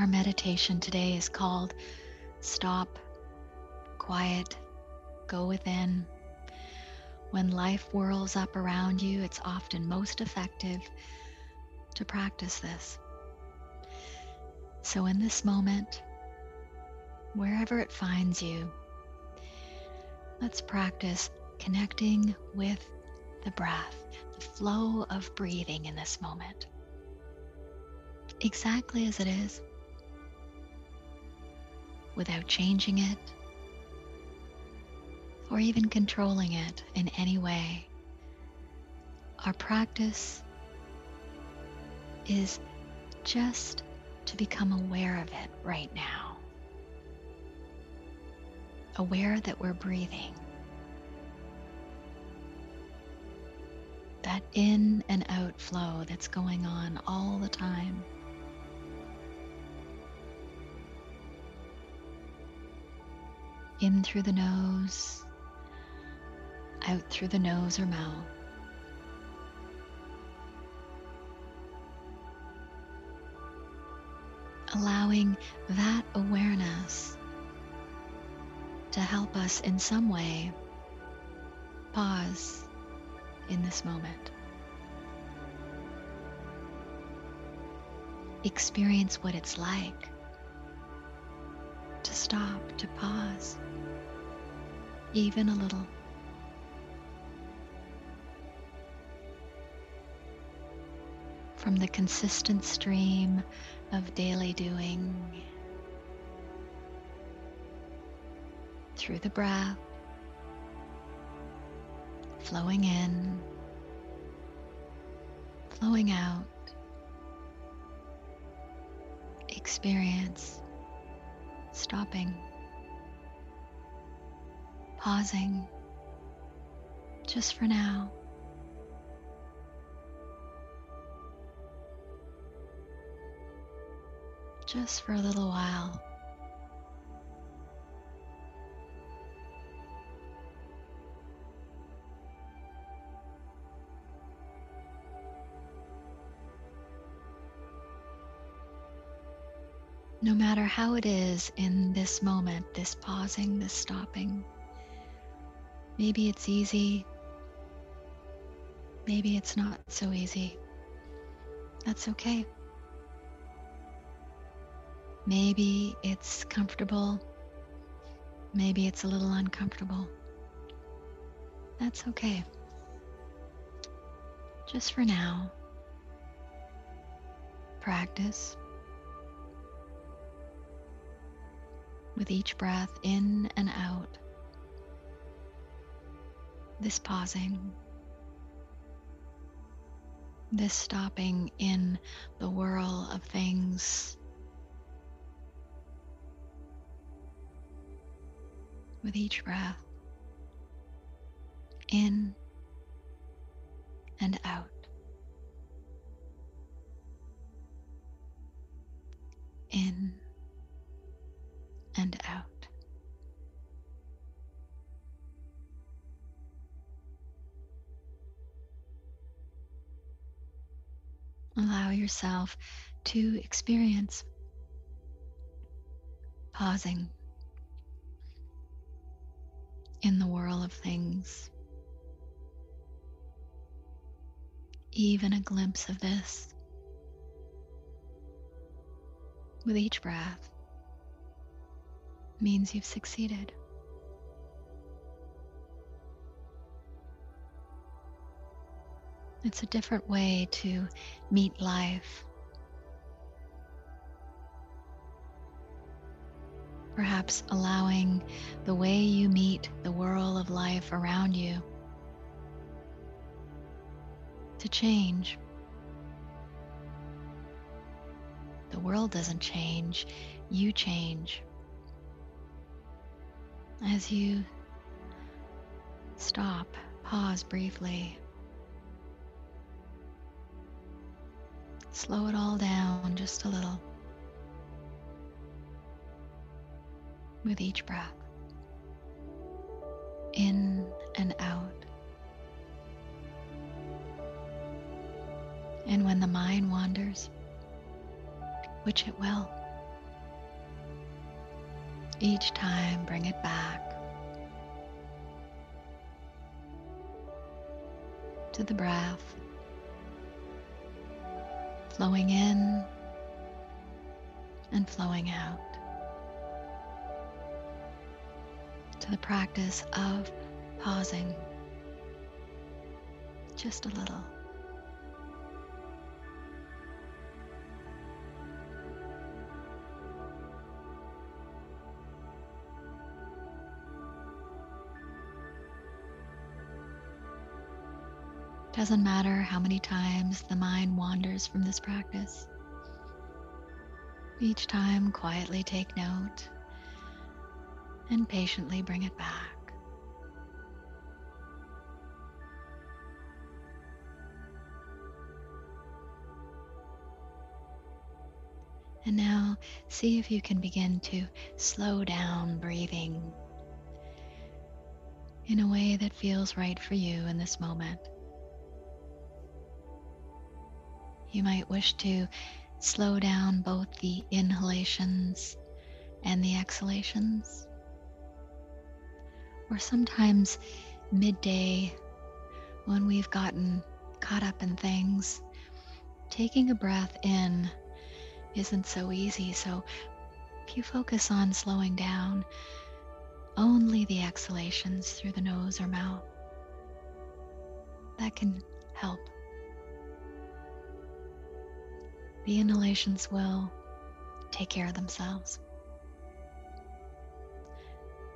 Our meditation today is called Stop, Quiet, Go Within. When life whirls up around you, it's often most effective to practice this. So, in this moment, wherever it finds you, let's practice connecting with the breath, the flow of breathing in this moment, exactly as it is, without changing it or even controlling it in any way. Our practice is just to become aware of it right now. Aware that we're breathing. That in and out flow that's going on all the time. In through the nose out through the nose or mouth. Allowing that awareness to help us in some way pause in this moment. Experience what it's like stop, to pause, even a little. from the consistent stream of daily doing through the breath, flowing in, flowing out. Experience stopping, pausing just for now. just for a little while. Matter how it is in this moment, this pausing, this stopping, maybe it's easy, maybe it's not so easy. That's okay. Maybe it's comfortable. Maybe it's a little uncomfortable. That's okay. Just for now, practice with each breath in and out, this pausing, this stopping in the whirl of things. With each breath, in and out. In and out. Allow yourself to experience pausing in the whirl of things. Even a glimpse of this with each breath means you've succeeded. It's a different way to meet life perhaps allowing the way you meet the whirl of life around you to change. The world doesn't change, you change. As you stop, pause briefly, slow it all down just a little. with each breath, in and out. And when the mind wanders, which it will, Each time, bring it back to the breath, flowing in and flowing out. To the practice of pausing just a little. Doesn't matter how many times the mind wanders from this practice. Each time, quietly take note and patiently bring it back. And now see if you can begin to slow down breathing in a way that feels right for you in this moment. You might wish to slow down both the inhalations and the exhalations. Or sometimes midday, when we've gotten caught up in things, taking a breath in isn't so easy. So if you focus on slowing down, only the exhalations through the nose or mouth, that can help. The inhalations will take care of themselves.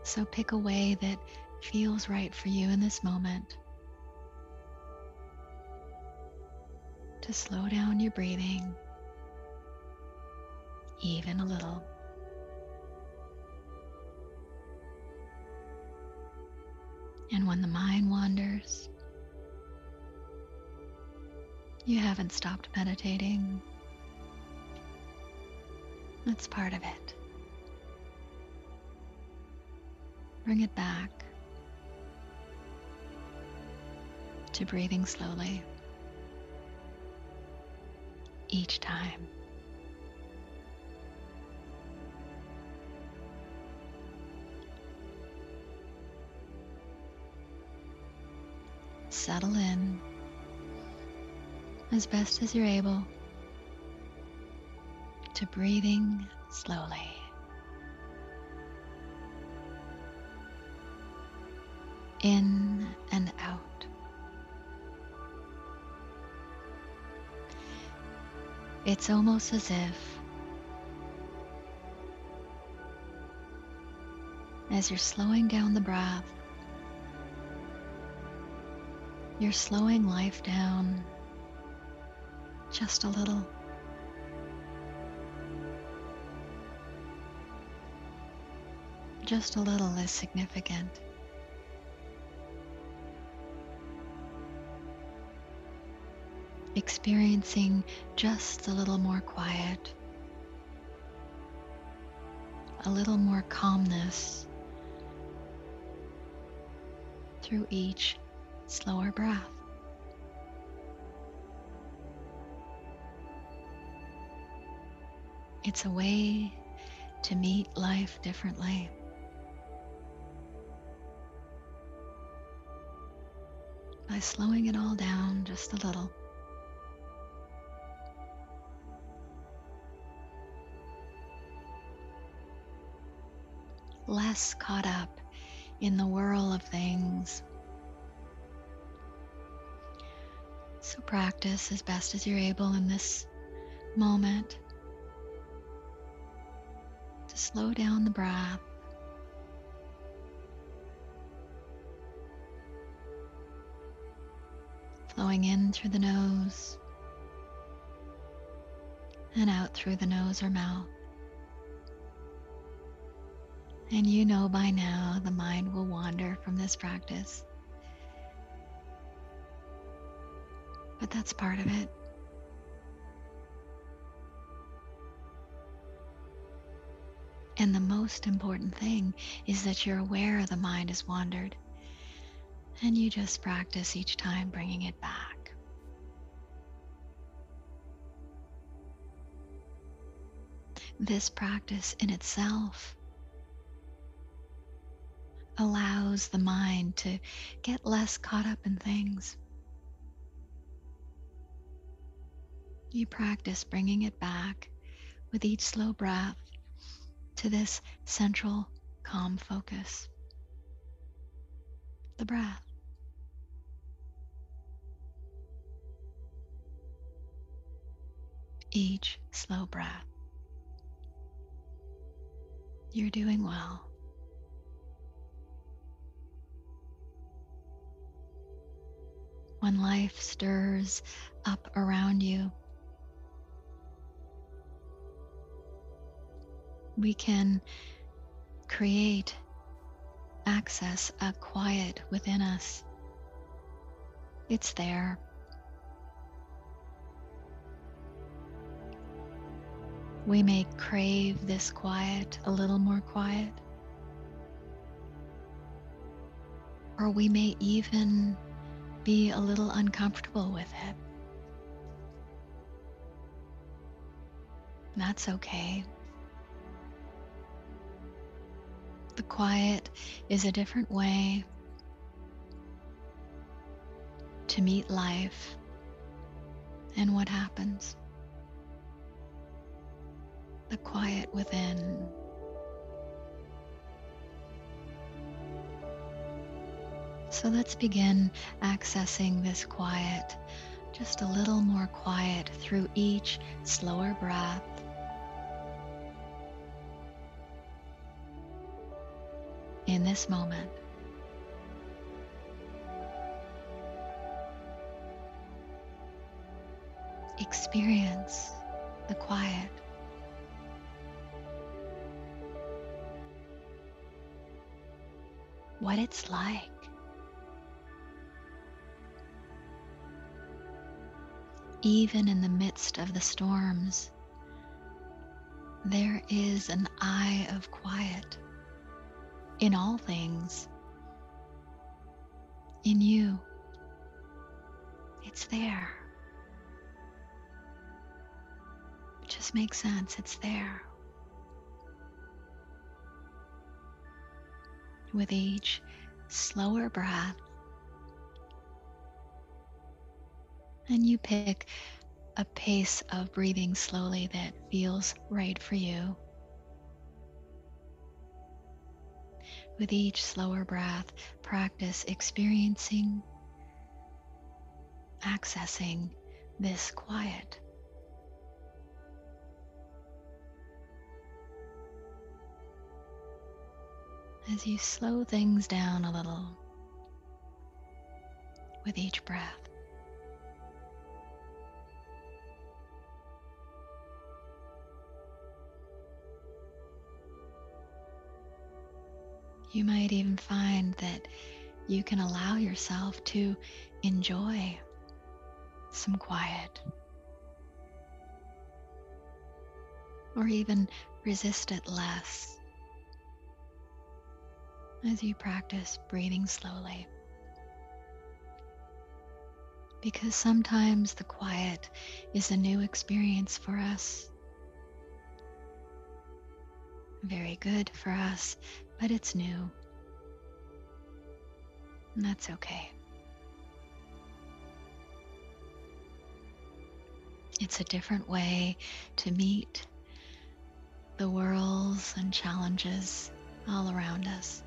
So pick a way that feels right for you in this moment to slow down your breathing even a little. And when the mind wanders, you haven't stopped meditating. That's part of it. Bring it back to breathing slowly each time. Settle in as best as you're able to breathing slowly. In and out. It's almost as if, as you're slowing down the breath, you're slowing life down just a little. Just a little is significant. Experiencing just a little more quiet, a little more calmness through each slower breath. It's a way to meet life differently. By slowing it all down just a little. Less caught up in the whirl of things. So practice as best as you're able in this moment to slow down the breath flowing in through the nose and out through the nose or mouth. And you know by now the mind will wander from this practice. But that's part of it. And the most important thing is that you're aware the mind has wandered and you just practice each time bringing it back. This practice in itself allows the mind to get less caught up in things. You practice bringing it back with each slow breath to this central calm focus the breath. Each slow breath. You're doing well. When life stirs up around you, we can create access a quiet within us. It's there. We may crave this quiet, a little more quiet. Or we may even be a little uncomfortable with it. That's okay. The quiet is a different way to meet life and what happens. The quiet within. So let's begin accessing this quiet, just a little more quiet through each slower breath. in this moment. Experience the quiet. What it's like. Even in the midst of the storms, there is an eye of quiet in all things, in you. It's there. It just makes sense. It's there. With each slower breath, and you pick a pace of breathing slowly that feels right for you. With each slower breath, practice experiencing, accessing this quiet. As you slow things down a little with each breath. You might even find that you can allow yourself to enjoy some quiet or even resist it less as you practice breathing slowly. Because sometimes the quiet is a new experience for us. Very good for us but it's new. And that's okay. It's a different way to meet the worlds and challenges all around us.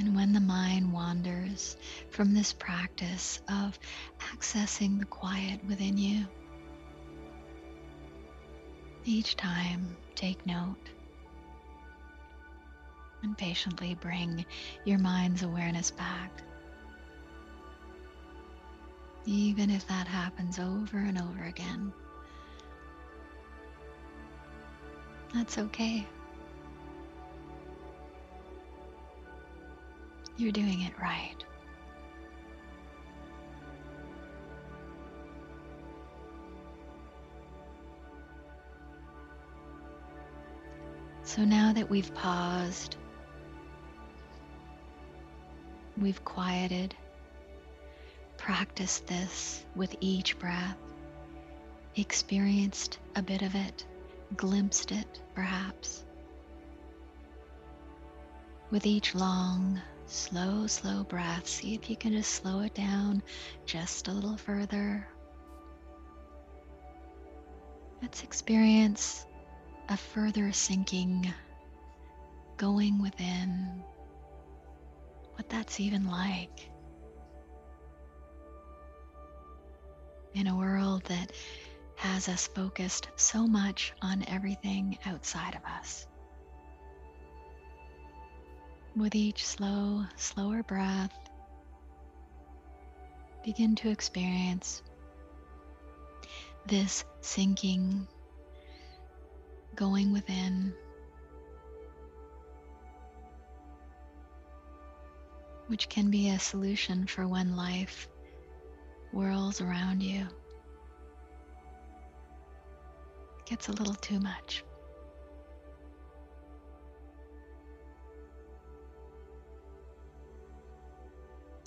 And when the mind wanders from this practice of accessing the quiet within you, each time take note and patiently bring your mind's awareness back. Even if that happens over and over again, that's okay. You're doing it right. So now that we've paused, we've quieted, practiced this with each breath. experienced a bit of it, glimpsed it perhaps. With each long, slow, slow breath, see if you can just slow it down just a little further. Let's experience a further sinking, going within, what that's even like. In a world that has us focused so much on everything outside of us. With each slow, slower breath, begin to experience this sinking, going within, which can be a solution for when life whirls around you. Gets a little too much.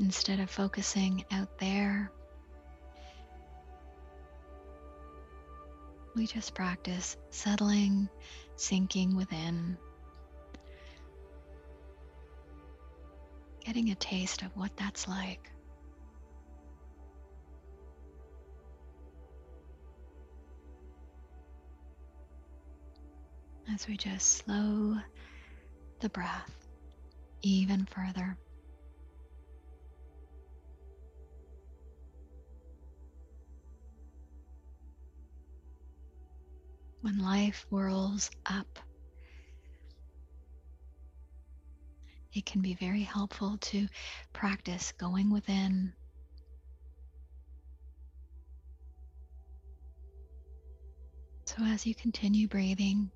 Instead of focusing out there, we just practice settling, sinking within, getting a taste of what that's like. As we just slow the breath even further. When life whirls up, it can be very helpful to practice going within. So, as you continue breathing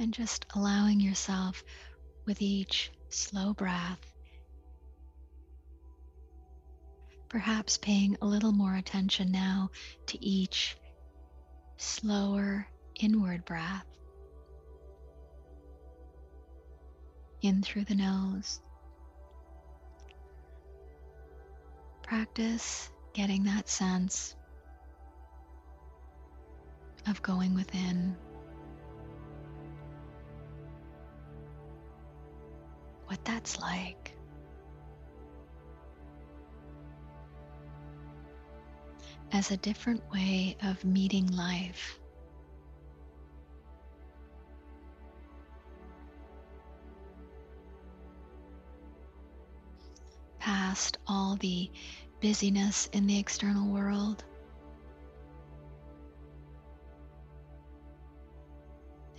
and just allowing yourself with each slow breath, perhaps paying a little more attention now to each slower inward breath in through the nose. Practice getting that sense of going within. What that's like. As a different way of meeting life. Past all the busyness in the external world.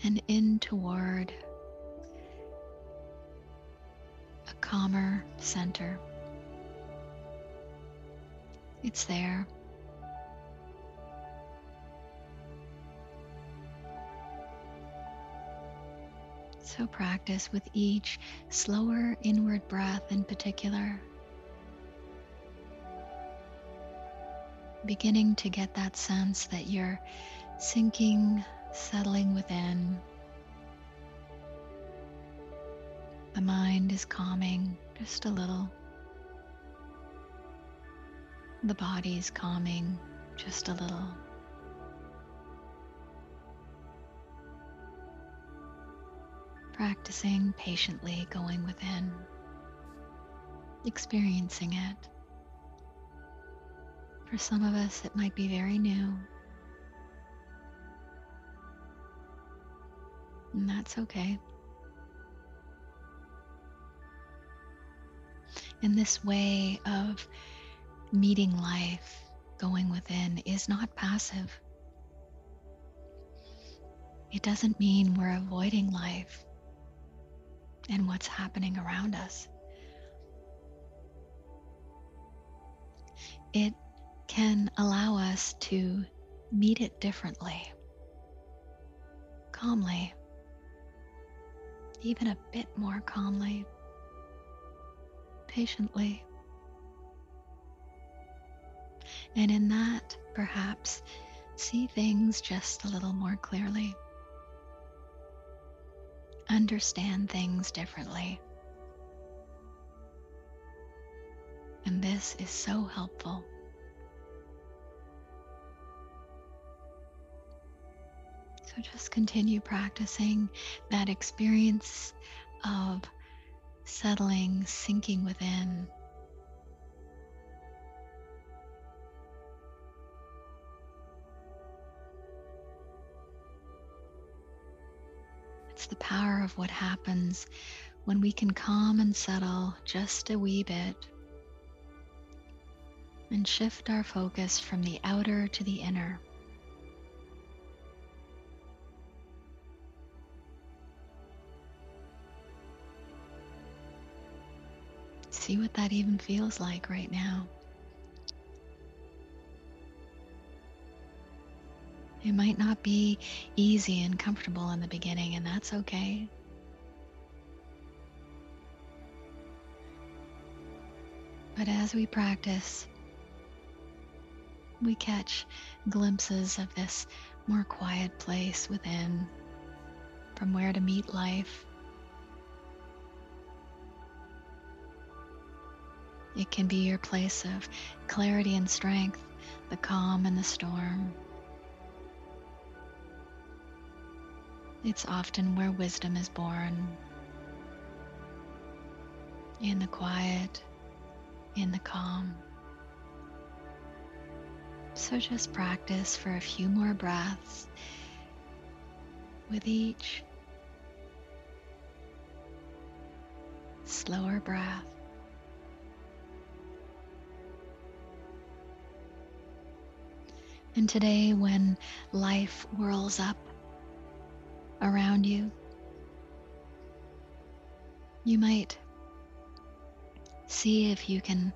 And in toward a calmer center. It's there. So practice with each slower inward breath in particular. Beginning to get that sense that you're sinking, settling within. The mind is calming just a little. The body is calming just a little. Practicing patiently going within, experiencing it. For some of us, it might be very new. And that's okay. And this way of meeting life, going within, is not passive. It doesn't mean we're avoiding life and what's happening around us. It can allow us to meet it differently, calmly, even a bit more calmly, patiently. And in that, perhaps, see things just a little more clearly understand things differently. And this is so helpful. So just continue practicing that experience of settling, sinking within, the power of what happens when we can calm and settle just a wee bit and shift our focus from the outer to the inner. See what that even feels like right now. It might not be easy and comfortable in the beginning, and that's okay. But as we practice, we catch glimpses of this more quiet place within, from where to meet life. It can be your place of clarity and strength, the calm and the storm. It's often where wisdom is born in the quiet, in the calm. So just practice for a few more breaths with each slower breath. And today, when life whirls up around you, you might see if you can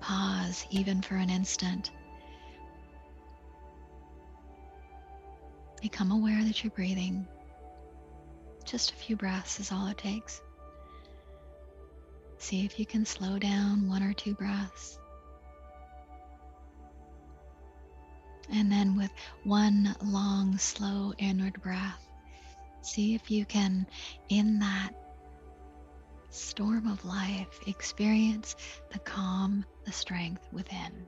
pause even for an instant. Become aware that you're breathing. Just a few breaths is all it takes. See if you can slow down one or two breaths. And then with one long, slow inward breath, see if you can, in that storm of life, experience the calm, the strength within.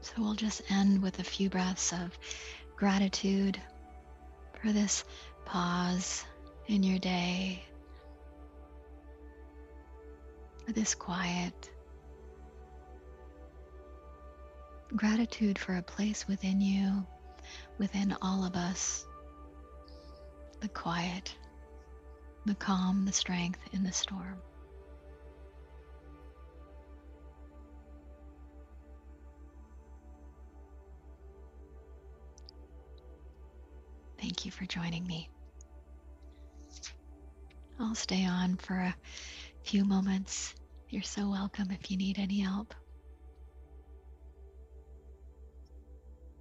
So we'll just end with a few breaths of gratitude for this pause in your day for this quiet. Gratitude for a place within you, within all of us. The quiet, the calm, the strength in the storm. Thank you for joining me. I'll stay on for a few moments. You're so welcome if you need any help.